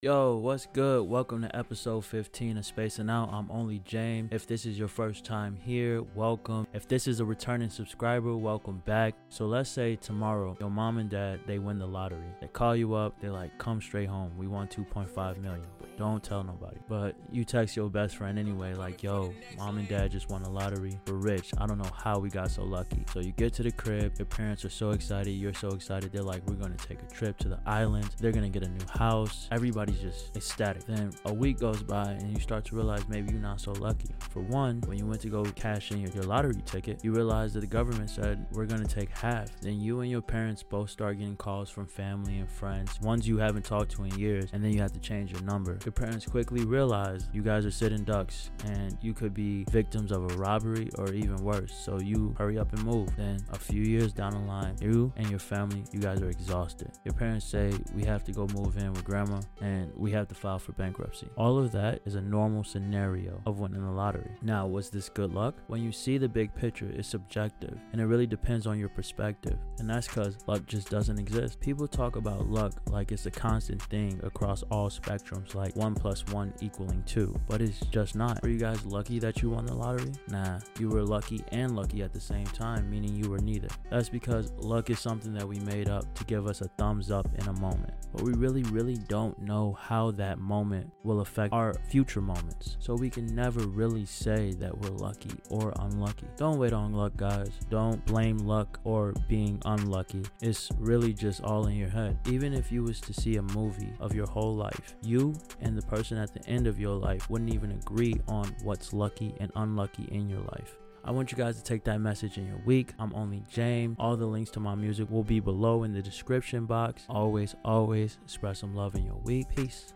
Yo, what's good? Welcome to episode 15 of Spacing Out. I'm only James. If this is your first time here, welcome. If this is a returning subscriber, welcome back. So let's say tomorrow, your mom and dad, they win the lottery. They call you up, they're like, come straight home. We want 2.5 million. Don't tell nobody. But you text your best friend anyway, like, yo, mom and dad just won the lottery. We're rich. I don't know how we got so lucky. So you get to the crib, your parents are so excited, you're so excited. They're like, we're gonna take a trip to the island. They're gonna get a new house. Everybody's just ecstatic. Then a week goes by and you start to realize maybe you're not so lucky. For one, when you went to go cash in your, your lottery ticket, you realize that the government said we're gonna take half. Then you and your parents both start getting calls from family and friends, ones you haven't talked to in years, and then you have to change your number. Your parents quickly realize you guys are sitting ducks and you could be victims of a robbery or even worse. So you hurry up and move. Then a few years down the line, you and your family, you guys are exhausted. Your parents say we have to go move in with grandma and we have to file for bankruptcy. All of that is a normal scenario of winning the lottery. Now, was this good luck? When you see the big picture, it's subjective and it really depends on your perspective. And that's because luck just doesn't exist. People talk about luck like it's a constant thing across all spectrums, like 1 plus 1 equaling 2, but it's just not. Were you guys lucky that you won the lottery? Nah, you were lucky and lucky at the same time, meaning you were neither. That's because luck is something that we made up to give us a thumbs up in a moment. But we really, really don't know how that moment will affect our future moments. So we can never really say that we're lucky or unlucky. Don't wait on luck, guys. Don't blame luck or being unlucky. It's really just all in your head. Even if you was to see a movie of your whole life, you and the person at the end of your life wouldn't even agree on what's lucky and unlucky in your life. I want you guys to take that message in your week. I'm only James. All the links to my music will be below in the description box. Always, always spread some love in your week. Peace.